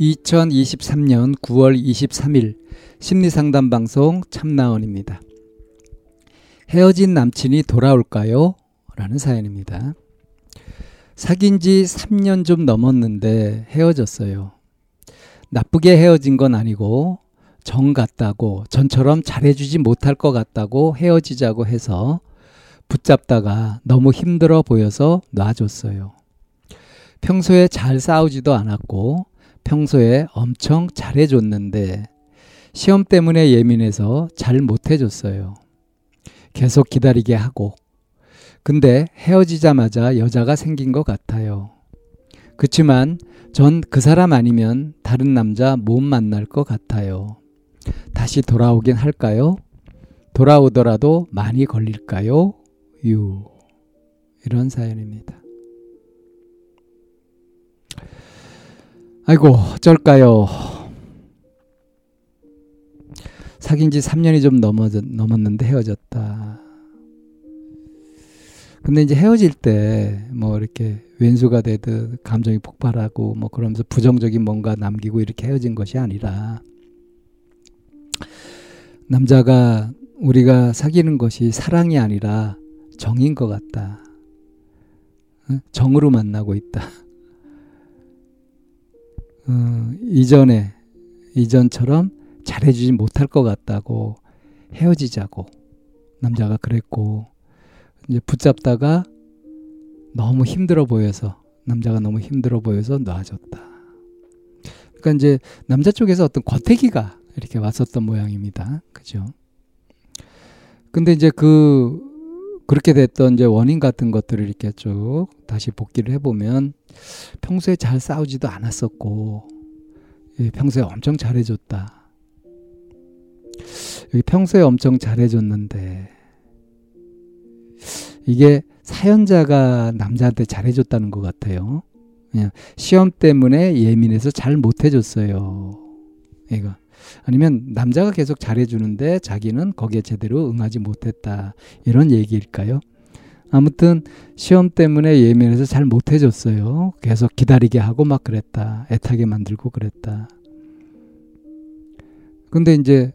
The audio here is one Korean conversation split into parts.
2023년 9월 23일 심리상담 방송 참나원입니다. 헤어진 남친이 돌아올까요? 라는 사연입니다. 사귄 지 3년 좀 넘었는데 헤어졌어요. 나쁘게 헤어진 건 아니고 정 같다고 전처럼 잘해주지 못할 것 같다고 헤어지자고 해서 붙잡다가 너무 힘들어 보여서 놔줬어요. 평소에 잘 싸우지도 않았고 평소에 엄청 잘해줬는데 시험 때문에 예민해서 잘 못해줬어요. 계속 기다리게 하고. 근데 헤어지자마자 여자가 생긴 것 같아요. 그치만 전 그 사람 아니면 다른 남자 못 만날 것 같아요. 다시 돌아오긴 할까요? 돌아오더라도 많이 걸릴까요? 유. 이런 사연입니다. 아이고, 어쩔까요? 사귄 지 3년이 좀 넘어, 넘었는데 헤어졌다. 근데 이제 헤어질 때 뭐 이렇게 왼수가 되듯 감정이 폭발하고 뭐 그러면서 부정적인 뭔가 남기고 이렇게 헤어진 것이 아니라 남자가 우리가 사귀는 것이 사랑이 아니라 정인 것 같다. 정으로 만나고 있다. 어, 이전에 이전처럼 잘해주지 못할 것 같다고 헤어지자고 남자가 그랬고 이제 붙잡다가 너무 힘들어 보여서 남자가 너무 힘들어 보여서 놔줬다. 그러니까 이제 남자 쪽에서 어떤 권태기가 이렇게 왔었던 모양입니다. 그죠? 근데 이제 그 그렇게 됐던 이제 원인 같은 것들을 이렇게 쭉 다시 복기를 해보면 평소에 잘 싸우지도 않았었고 평소에 엄청 잘해줬다. 여기 평소에 엄청 잘해줬는데 이게 사연자가 남자한테 잘해줬다는 것 같아요. 그냥 시험 때문에 예민해서 잘 못해줬어요. 이거. 아니면 남자가 계속 잘해주는데 자기는 거기에 제대로 응하지 못했다. 이런 얘기일까요? 아무튼 시험 때문에 예민해서 잘 못해줬어요. 계속 기다리게 하고 막 그랬다. 애타게 만들고 그랬다. 근데 이제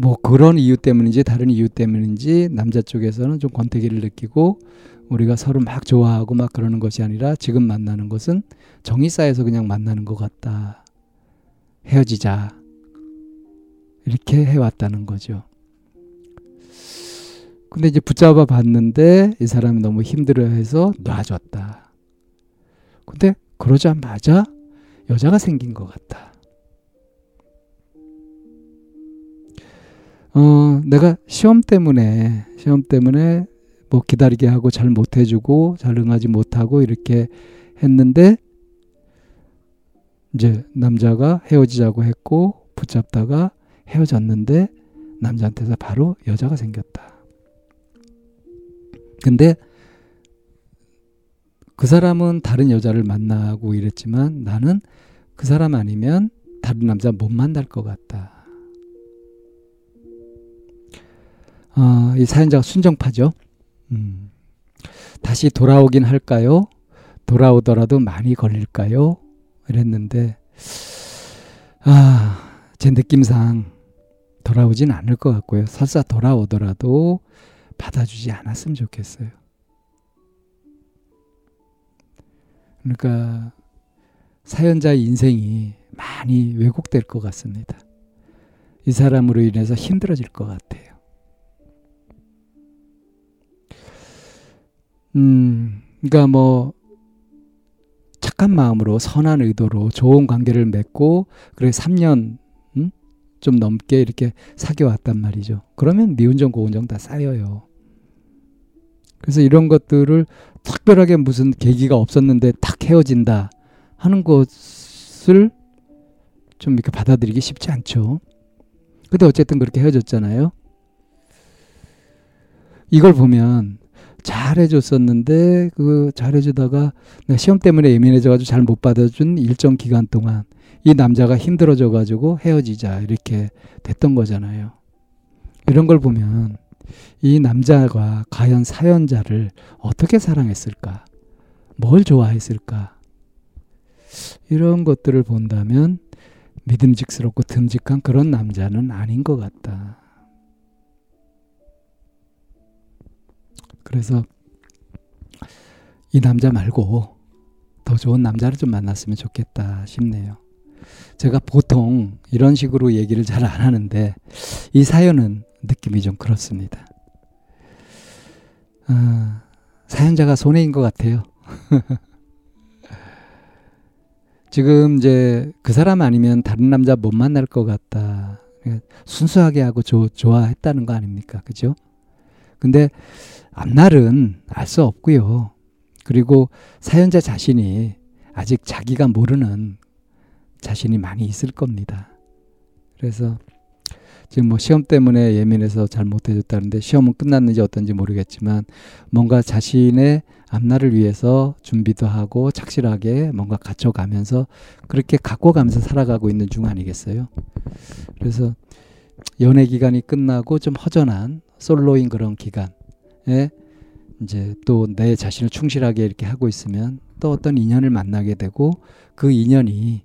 뭐 그런 이유 때문인지 다른 이유 때문인지 남자 쪽에서는 좀 권태기를 느끼고 우리가 서로 막 좋아하고 막 그러는 것이 아니라 지금 만나는 것은 정이 쌓여서 그냥 만나는 것 같다. 헤어지자. 이렇게 해왔다는 거죠. 근데 이제 붙잡아 봤는데 이 사람이 너무 힘들어 해서 놔줬다. 근데 그러자마자 여자가 생긴 것 같다. 어, 내가 시험 때문에, 시험 때문에 뭐 기다리게 하고 잘 못해주고 잘 응하지 못하고 이렇게 했는데 이제 남자가 헤어지자고 했고 붙잡다가 헤어졌는데 남자한테서 바로 여자가 생겼다. 근데 그 사람은 다른 여자를 만나고 이랬지만 나는 그 사람 아니면 다른 남자 못 만날 것 같다. 어, 이 사연자가 순정파죠. 음. 다시 돌아오긴 할까요? 돌아오더라도 많이 걸릴까요? 이랬는데, 아, 제 느낌상 돌아오진 않을 것 같고요. 설사 돌아오더라도 받아주지 않았으면 좋겠어요. 그러니까 사연자의 인생이 많이 왜곡될 것 같습니다. 이 사람으로 인해서 힘들어질 것 같아요. 음, 그러니까 뭐 착한 마음으로 선한 의도로 좋은 관계를 맺고 그래 3년 음? 좀 넘게 이렇게 사귀어 왔단 말이죠. 그러면 미운정 고운정 다 쌓여요. 그래서 이런 것들을 특별하게 무슨 계기가 없었는데 탁 헤어진다 하는 것을 좀 이렇게 받아들이기 쉽지 않죠. 근데 어쨌든 그렇게 헤어졌잖아요. 이걸 보면 잘해줬었는데 그 잘해주다가 내가 시험 때문에 예민해져가지고 잘 못 받아준 일정 기간 동안 이 남자가 힘들어져가지고 헤어지자 이렇게 됐던 거잖아요. 이런 걸 보면 이 남자가 과연 사연자를 어떻게 사랑했을까? 뭘 좋아했을까? 이런 것들을 본다면 믿음직스럽고 듬직한 그런 남자는 아닌 것 같다. 그래서 이 남자 말고 더 좋은 남자를 좀 만났으면 좋겠다 싶네요. 제가 보통 이런 식으로 얘기를 잘 안 하는데 이 사연은 느낌이 좀 그렇습니다. 어, 사연자가 손해인 것 같아요. 지금 이제 그 사람 아니면 다른 남자 못 만날 것 같다. 순수하게 하고 조, 좋아했다는 거 아닙니까? 그죠? 근데 앞날은 알 수 없고요. 그리고 사연자 자신이 아직 자기가 모르는 자신이 많이 있을 겁니다. 그래서 지금 뭐 시험 때문에 예민해서 잘 못해줬다는데 시험은 끝났는지 어떤지 모르겠지만 뭔가 자신의 앞날을 위해서 준비도 하고 착실하게 뭔가 갖춰가면서 그렇게 갖고 가면서 살아가고 있는 중 아니겠어요? 그래서 연애 기간이 끝나고 좀 허전한 솔로인 그런 기간에 이제 또 내 자신을 충실하게 이렇게 하고 있으면 또 어떤 인연을 만나게 되고 그 인연이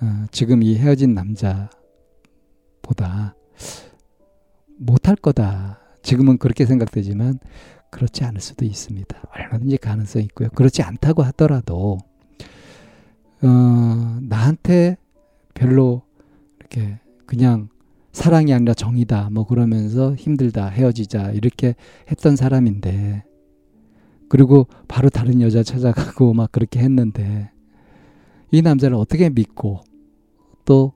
어, 지금 이 헤어진 남자보다 못할 거다. 지금은 그렇게 생각되지만 그렇지 않을 수도 있습니다. 얼마든지 가능성이 있고요. 그렇지 않다고 하더라도 어, 나한테 별로 이렇게 그냥 사랑이 아니라 정이다 뭐 그러면서 힘들다 헤어지자 이렇게 했던 사람인데 그리고 바로 다른 여자 찾아가고 막 그렇게 했는데 이 남자를 어떻게 믿고 또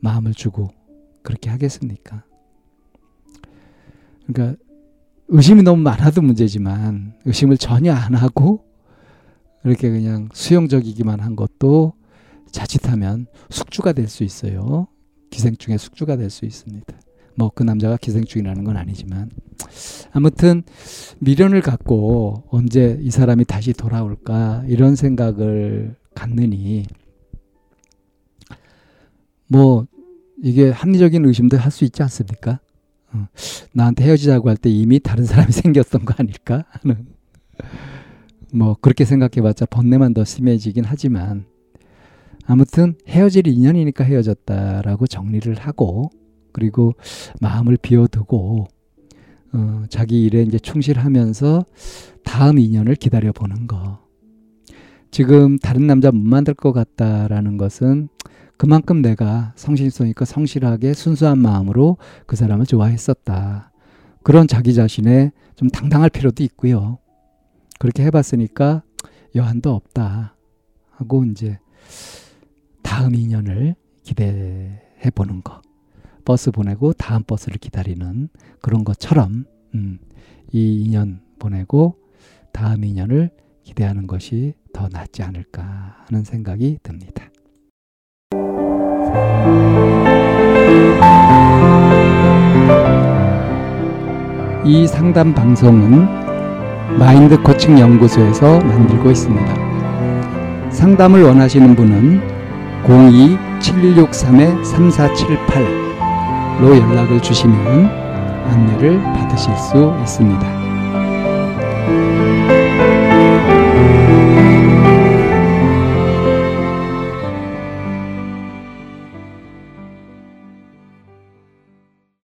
마음을 주고 그렇게 하겠습니까? 그러니까 의심이 너무 많아도 문제지만 의심을 전혀 안 하고 이렇게 그냥 수용적이기만 한 것도 자칫하면 숙주가 될 수 있어요. 기생충의 숙주가 될 수 있습니다. 뭐 그 남자가 기생충이라는 건 아니지만 아무튼 미련을 갖고 언제 이 사람이 다시 돌아올까 이런 생각을 갖느니 뭐 이게 합리적인 의심도 할 수 있지 않습니까? 어, 나한테 헤어지자고 할 때 이미 다른 사람이 생겼던 거 아닐까 하는 뭐 그렇게 생각해봤자 번뇌만 더 심해지긴 하지만 아무튼 헤어질 인연이니까 헤어졌다라고 정리를 하고 그리고 마음을 비워두고 어, 자기 일에 이제 충실하면서 다음 인연을 기다려 보는 거. 지금 다른 남자 못 만들 것 같다라는 것은 그만큼 내가 성실성 있고 성실하게 순수한 마음으로 그 사람을 좋아했었다. 그런 자기 자신에 좀 당당할 필요도 있고요. 그렇게 해봤으니까 여한도 없다. 하고 이제 다음 인연을 기대해 보는 거. 버스 보내고 다음 버스를 기다리는 그런 것처럼 음, 이 인연 보내고 다음 인연을 기대하는 것이 더 낫지 않을까 하는 생각이 듭니다. 이 상담 방송은 마인드 코칭 연구소에서 만들고 있습니다. 상담을 원하시는 분은 02-763-3478로 연락을 주시면 안내를 받으실 수 있습니다.